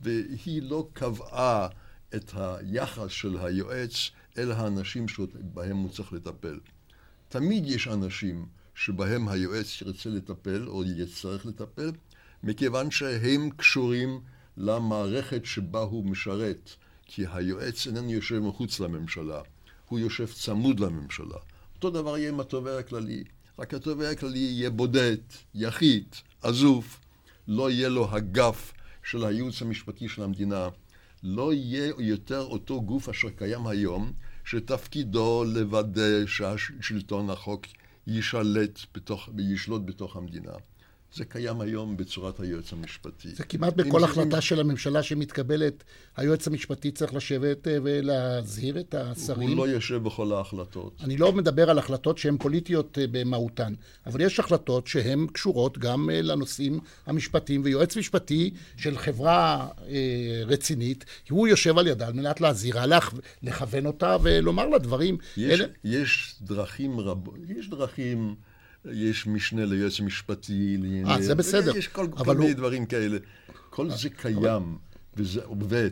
[SPEAKER 3] והיא לא קבעה את היחס של היועץ אל האנשים שבהם הוא צריך לטפל. תמיד יש אנשים שבהם היועץ ירצה לטפל או יצטרך לטפל, מכיוון שהם קשורים למערכת שבה הוא משרת. כי היועץ איננו יושב מחוץ לממשלה, הוא יושב צמוד לממשלה. אותו דבר יהיה עם התובע הכללי, רק התובע הכללי יהיה בודד, יחיד, עזוב, לא יהיה לו הגף של הייעוץ המשפטי של המדינה, לא יהיה יותר אותו גוף אשר קיים היום, שתפקידו לוודא שהשלטון החוק ישלט בתוך, וישלוט בתוך המדינה. זה קיים היום בצורת היועץ המשפטי.
[SPEAKER 4] זה כמעט בכל החלטה אם... של הממשלה שמתקבלת, היועץ המשפטי צריך לשבת אה, ולהזהיר את השרים.
[SPEAKER 3] הוא לא יושב בכל ההחלטות.
[SPEAKER 4] אני לא מדבר על החלטות שהן פוליטיות אה, במהותן, אבל יש החלטות שהן קשורות גם אה, לנושאים המשפטיים, ויועץ משפטי של חברה רצינית, הוא יושב על ידה על מנת להזהירה, לכוון אותה ולומר לה דברים.
[SPEAKER 3] יש, אלה... יש דרכים רבות, יש דרכים... יש משנה ליועץ המשפטי, לענייני...
[SPEAKER 4] אה, זה בסדר.
[SPEAKER 3] יש כל, כל מיני הוא... דברים כאלה. כל זה קיים, וזה עובד.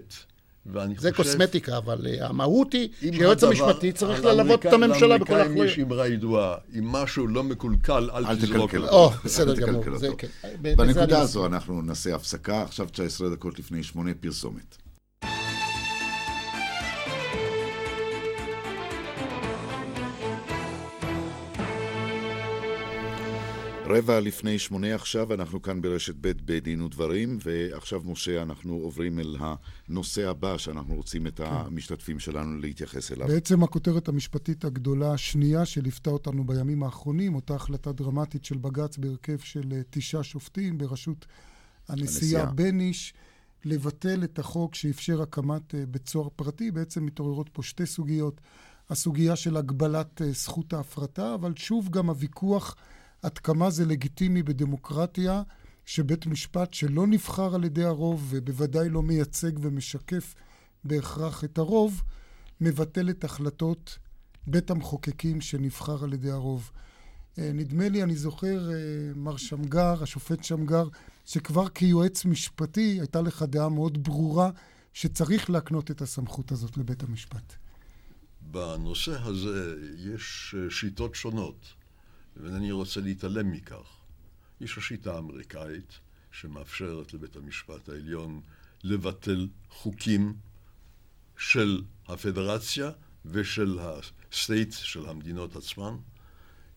[SPEAKER 3] ואני
[SPEAKER 4] זה חושב... קוסמטיקה, אבל uh, המהות היא שהיועץ המשפטי צריך ללוות את הממשלה בכל
[SPEAKER 3] אחריות. לאמריקאים יש אמרה ידועה, אם משהו לא מקולקל, אל תזרוק
[SPEAKER 1] אל
[SPEAKER 4] או, בסדר גמור. כן.
[SPEAKER 1] בנקודה הזו אנחנו נעשה הפסקה, עכשיו 19 דקות לפני שמונה פרסומת. רבע לפני שמונה עכשיו, אנחנו כאן ברשת ב' בדין ודברים, ועכשיו, משה, אנחנו עוברים אל הנושא הבא שאנחנו רוצים את כן. המשתתפים שלנו להתייחס אליו.
[SPEAKER 2] בעצם הכותרת המשפטית הגדולה השנייה שליוותה אותנו בימים האחרונים, אותה החלטה דרמטית של בג"ץ בהרכב של אה, תשעה שופטים בראשות הנשיאה בניש, לבטל את החוק שאפשר הקמת אה, בית סוהר פרטי. בעצם מתעוררות פה שתי סוגיות. הסוגיה של הגבלת אה, זכות ההפרטה, אבל שוב גם הוויכוח עד כמה זה לגיטימי בדמוקרטיה שבית משפט שלא נבחר על ידי הרוב, ובוודאי לא מייצג ומשקף בהכרח את הרוב, מבטל את החלטות בית המחוקקים שנבחר על ידי הרוב. אה, נדמה לי, אני זוכר, אה, מר שמגר, השופט שמגר, שכבר כיועץ משפטי הייתה לך דעה מאוד ברורה שצריך להקנות את הסמכות הזאת לבית המשפט.
[SPEAKER 3] בנושא הזה יש אה, שיטות שונות. ואינני רוצה להתעלם מכך. יש השיטה האמריקאית שמאפשרת לבית המשפט העליון לבטל חוקים של הפדרציה ושל הסטייט, של המדינות עצמן.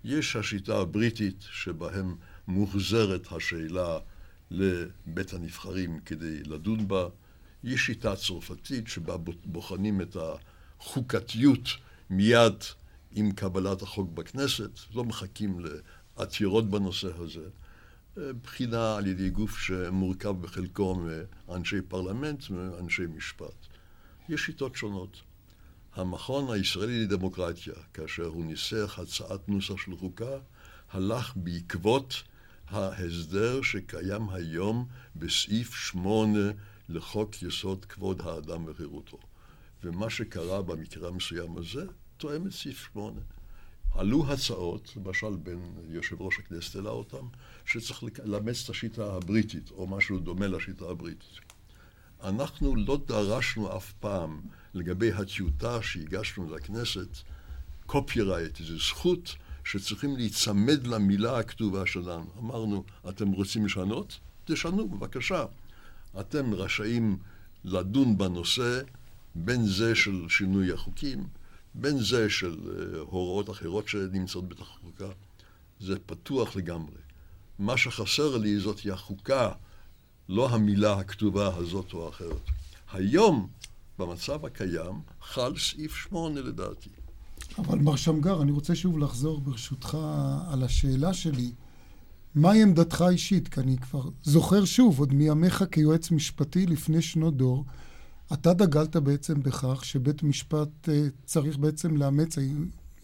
[SPEAKER 3] יש השיטה הבריטית שבהם מוחזרת השאלה לבית הנבחרים כדי לדון בה. יש שיטה צרפתית שבה בוחנים את החוקתיות מיד עם קבלת החוק בכנסת, לא מחכים לעתירות בנושא הזה. בחינה על ידי גוף שמורכב בחלקו מאנשי פרלמנט ומאנשי משפט. יש שיטות שונות. המכון הישראלי לדמוקרטיה, כאשר הוא ניסח הצעת נוסח של חוקה, הלך בעקבות ההסדר שקיים היום בסעיף 8 לחוק יסוד כבוד האדם וחירותו. ומה שקרה במקרה המסוים הזה, תואם את סעיף 8. עלו הצעות, למשל בין יושב ראש הכנסת העלה אותם, שצריך לאמץ את השיטה הבריטית, או משהו דומה לשיטה הבריטית. אנחנו לא דרשנו אף פעם לגבי הטיוטה שהגשנו לכנסת, copyright, זו זכות שצריכים להיצמד למילה הכתובה שלנו. אמרנו, אתם רוצים לשנות? תשנו, בבקשה. אתם רשאים לדון בנושא בין זה של שינוי החוקים, בין זה של uh, הוראות אחרות שנמצאות בתוך החוקה. זה פתוח לגמרי. מה שחסר לי זאת היא החוקה, לא המילה הכתובה הזאת או האחרת. היום, במצב הקיים, חל סעיף שמונה לדעתי.
[SPEAKER 2] אבל מר שמגר, אני רוצה שוב לחזור ברשותך על השאלה שלי. מהי עמדתך האישית? כי אני כבר זוכר שוב, עוד מימיך כיועץ משפטי לפני שנות דור, אתה דגלת בעצם בכך שבית משפט אה, צריך בעצם לאמץ, אה,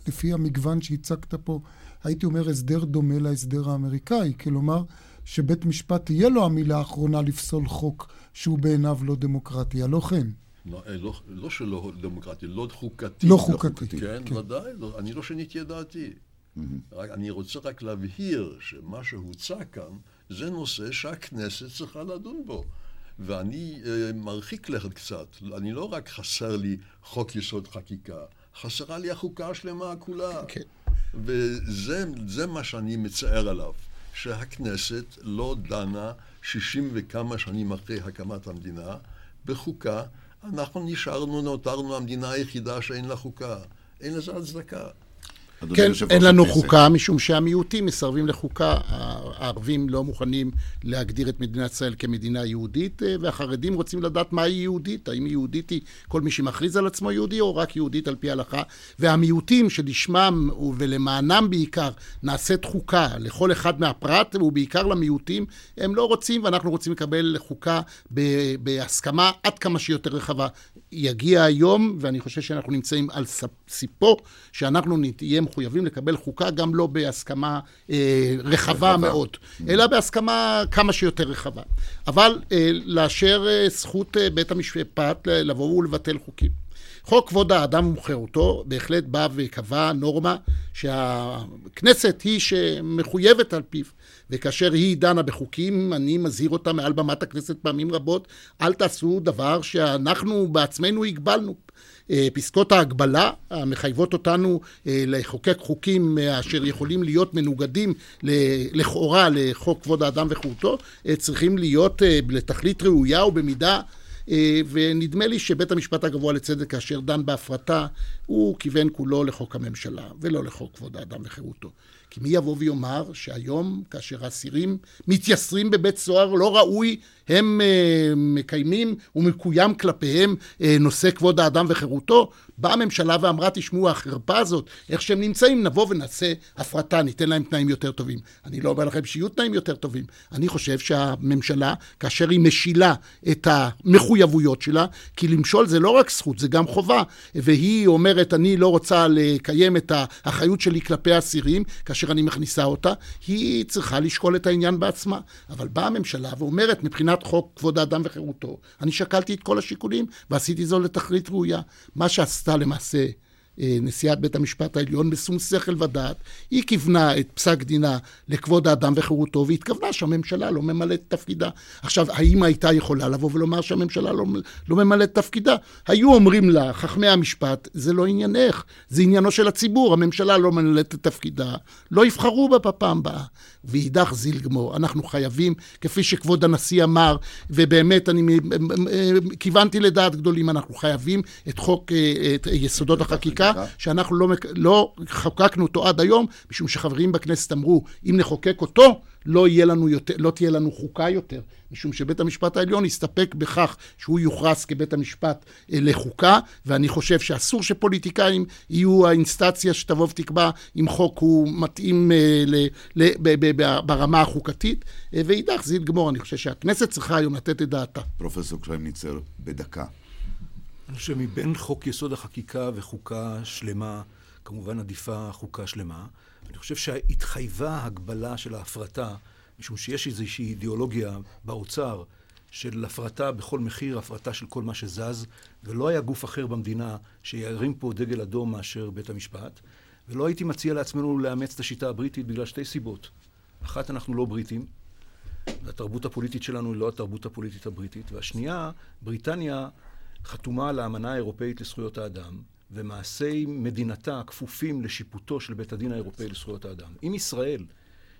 [SPEAKER 2] לפי המגוון שהצגת פה, הייתי אומר הסדר דומה להסדר האמריקאי, כלומר שבית משפט תהיה לו המילה האחרונה לפסול חוק שהוא בעיניו לא דמוקרטי, הלא כן.
[SPEAKER 3] לא, אה, לא, לא שלא דמוקרטי, לא חוקתי.
[SPEAKER 2] לא חוקתי.
[SPEAKER 3] כן, כן. ודאי, לא, אני לא שיניתי את דעתי. Mm-hmm. רק, אני רוצה רק להבהיר שמה שהוצע כאן זה נושא שהכנסת צריכה לדון בו. ואני uh, מרחיק לכת קצת. אני לא רק חסר לי חוק יסוד חקיקה, חסרה לי החוקה השלמה כולה. כן. וזה מה שאני מצער עליו, שהכנסת לא דנה שישים וכמה שנים אחרי הקמת המדינה בחוקה. אנחנו נשארנו, נותרנו המדינה היחידה שאין לה חוקה. אין לזה הצדקה.
[SPEAKER 4] כן, אין לנו חוקה, משום שהמיעוטים מסרבים לחוקה. הערבים לא מוכנים להגדיר את מדינת ישראל כמדינה יהודית, אה, והחרדים רוצים לדעת מהי יהודית. האם יהודית היא כל מי שמכריז על עצמו יהודי, או רק יהודית על פי ההלכה. והמיעוטים שלשמם ולמענם בעיקר נעשית חוקה לכל אחד מהפרט, ובעיקר למיעוטים, הם לא רוצים, ואנחנו רוצים לקבל חוקה בהסכמה עד כמה שיותר רחבה. יגיע היום, ואני חושב שאנחנו נמצאים על סיפו, שאנחנו נהיה מחויבים לקבל חוקה גם לא בהסכמה אה, רחבה, רחבה מאוד, mm. אלא בהסכמה כמה שיותר רחבה. אבל אה, לאשר אה, זכות אה, בית המשפט לבוא ולבטל חוקים. חוק כבוד האדם וחירותו בהחלט בא וקבע נורמה שהכנסת היא שמחויבת על פיו. וכאשר היא דנה בחוקים, אני מזהיר אותה מעל במת הכנסת פעמים רבות, אל תעשו דבר שאנחנו בעצמנו הגבלנו. אה, פסקות ההגבלה המחייבות אותנו אה, לחוקק חוקים אה, אשר יכולים להיות מנוגדים לכאורה לחוק כבוד האדם וחירותו, צריכים להיות לתכלית ראויה ובמידה ונדמה לי שבית המשפט הגבוה לצדק כאשר דן בהפרטה הוא כיוון כולו לחוק הממשלה ולא לחוק כבוד האדם וחירותו. כי מי יבוא ויאמר שהיום, כאשר האסירים מתייסרים בבית סוהר לא ראוי, הם uh, מקיימים ומקוים כלפיהם uh, נושא כבוד האדם וחירותו, באה הממשלה ואמרה, תשמעו, החרפה הזאת, איך שהם נמצאים, נבוא ונעשה הפרטה, ניתן להם תנאים יותר טובים. אני לא אומר לכם שיהיו תנאים יותר טובים. אני חושב שהממשלה, כאשר היא משילה את המחויבויות שלה, כי למשול זה לא רק זכות, זה גם חובה, והיא אומרת, אני לא רוצה לקיים את האחריות שלי כלפי האסירים, כאשר אני מכניסה אותה, היא צריכה לשקול את העניין בעצמה. אבל באה הממשלה ואומרת, מבחינת חוק כבוד האדם וחירותו, אני שקלתי את כל השיקולים ועשיתי זו לתכלית ראויה. מה שעשתה למעשה נשיאת בית המשפט העליון בשום שכל ודעת, היא כיוונה את פסק דינה לכבוד האדם וחירותו, והתכוונה שהממשלה לא ממלאת את תפקידה. עכשיו, האם הייתה יכולה לבוא ולומר שהממשלה לא, לא ממלאת את תפקידה? היו אומרים לה, חכמי המשפט, זה לא עניינך, זה עניינו של הציבור, הממשלה לא ממלאת את תפקידה, לא יבחרו בה בפעם הבאה. ואידך זיל גמור, אנחנו חייבים, כפי שכבוד הנשיא אמר, ובאמת אני כיוונתי לדעת גדולים, אנחנו חייבים את חוק, אה, את יסודות החקיקה. חקיקה שאנחנו לא, לא חוקקנו אותו עד היום, משום שחברים בכנסת אמרו, אם נחוקק אותו, לא, לנו יותר, לא תהיה לנו חוקה יותר, משום שבית המשפט העליון יסתפק בכך שהוא יוכרז כבית המשפט אה, לחוקה, ואני חושב שאסור שפוליטיקאים יהיו האינסטציה שתבוא ותקבע אם חוק הוא מתאים אה, ל, ל, ב, ב, ב, ברמה החוקתית, אה, ואידך זה יגמור, אני חושב שהכנסת צריכה היום לתת את דעתה.
[SPEAKER 1] פרופסור קריימניצר, בדקה.
[SPEAKER 5] אני חושב שמבין חוק יסוד החקיקה וחוקה שלמה, כמובן עדיפה חוקה שלמה, אני חושב שהתחייבה הגבלה של ההפרטה, משום שיש איזושהי אידיאולוגיה באוצר של הפרטה בכל מחיר, הפרטה של כל מה שזז, ולא היה גוף אחר במדינה שירים פה דגל אדום מאשר בית המשפט, ולא הייתי מציע לעצמנו לאמץ את השיטה הבריטית בגלל שתי סיבות. אחת, אנחנו לא בריטים, והתרבות הפוליטית שלנו היא לא התרבות הפוליטית הבריטית, והשנייה, בריטניה חתומה על האמנה האירופאית לזכויות האדם, ומעשי מדינתה כפופים לשיפוטו של בית הדין האירופאי לזכויות האדם. אם ישראל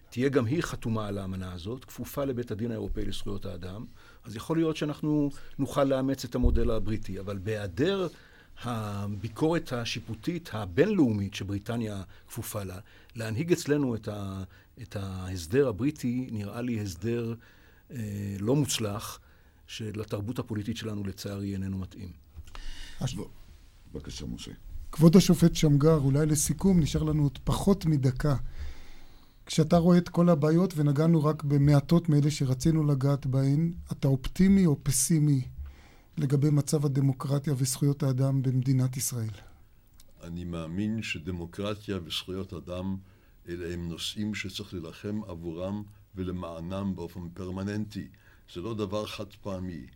[SPEAKER 5] תהיה גם היא חתומה על האמנה הזאת, כפופה לבית הדין האירופאי לזכויות האדם, אז יכול להיות שאנחנו נוכל לאמץ את המודל הבריטי. אבל בהיעדר הביקורת השיפוטית הבינלאומית שבריטניה כפופה לה, להנהיג אצלנו את, ה, את ההסדר הבריטי נראה לי הסדר אה, לא מוצלח, שלתרבות הפוליטית שלנו לצערי איננו מתאים.
[SPEAKER 1] בבקשה, משה.
[SPEAKER 2] כבוד השופט שמגר, אולי לסיכום, נשאר לנו עוד פחות מדקה. כשאתה רואה את כל הבעיות, ונגענו רק במעטות מאלה שרצינו לגעת בהן, אתה אופטימי או פסימי לגבי מצב הדמוקרטיה וזכויות האדם במדינת ישראל?
[SPEAKER 3] אני מאמין שדמוקרטיה וזכויות אדם אלה הם נושאים שצריך להילחם עבורם ולמענם באופן פרמננטי. זה לא דבר חד פעמי.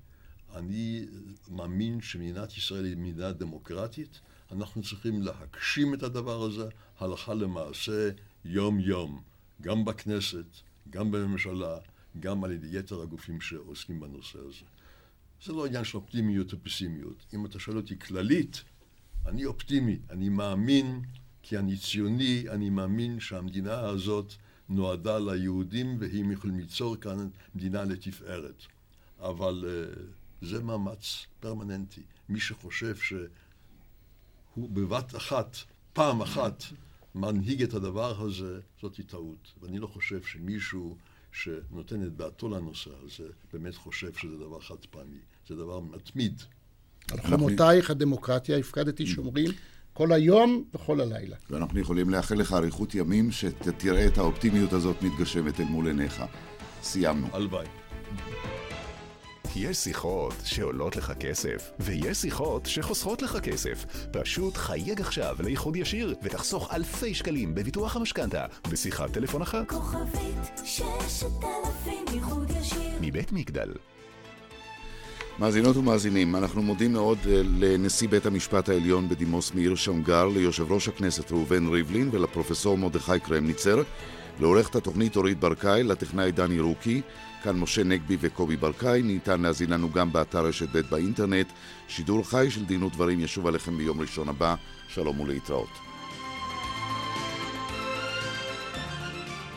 [SPEAKER 3] אני מאמין שמדינת ישראל היא מדינה דמוקרטית, אנחנו צריכים להגשים את הדבר הזה הלכה למעשה יום-יום, גם בכנסת, גם בממשלה, גם על ידי יתר הגופים שעוסקים בנושא הזה. זה לא עניין של אופטימיות ופסימיות. אם אתה שואל אותי כללית, אני אופטימי, אני מאמין, כי אני ציוני, אני מאמין שהמדינה הזאת נועדה ליהודים יכולים ליצור כאן מדינה לתפארת. אבל uh, זה מאמץ פרמננטי. מי שחושב שהוא בבת אחת, פעם אחת, מנהיג את הדבר הזה, זאת טעות. ואני לא חושב שמישהו שנותן את דעתו לנושא הזה, באמת חושב שזה דבר חד פעמי. זה דבר מתמיד.
[SPEAKER 4] על חומותייך הדמוקרטיה הפקדתי שומרים כל היום וכל הלילה.
[SPEAKER 1] ואנחנו יכולים לאחל לך אריכות ימים, שתראה את האופטימיות הזאת מתגשמת אל מול עיניך. סיימנו.
[SPEAKER 3] הלוואי.
[SPEAKER 6] יש שיחות שעולות לך כסף, ויש שיחות שחוסכות לך כסף. פשוט חייג עכשיו לאיחוד ישיר, ותחסוך אלפי שקלים בביטוח המשכנתה, בשיחת טלפון אחת.
[SPEAKER 7] כוכבית ששת אלפים איחוד ישיר.
[SPEAKER 6] מבית מגדל.
[SPEAKER 1] מאזינות ומאזינים, אנחנו מודים מאוד אה, לנשיא בית המשפט העליון בדימוס מאיר שמגר, ליושב ראש הכנסת ראובן ריבלין ולפרופסור מרדכי קרמניצר, לעורכת התוכנית אורית ברקאי, לטכנאי דני רוקי, כאן משה נגבי וקובי ברקאי, ניתן להזין לנו גם באתר רשת ב' באינטרנט. שידור חי של דין ודברים ישוב עליכם ביום ראשון הבא, שלום ולהתראות.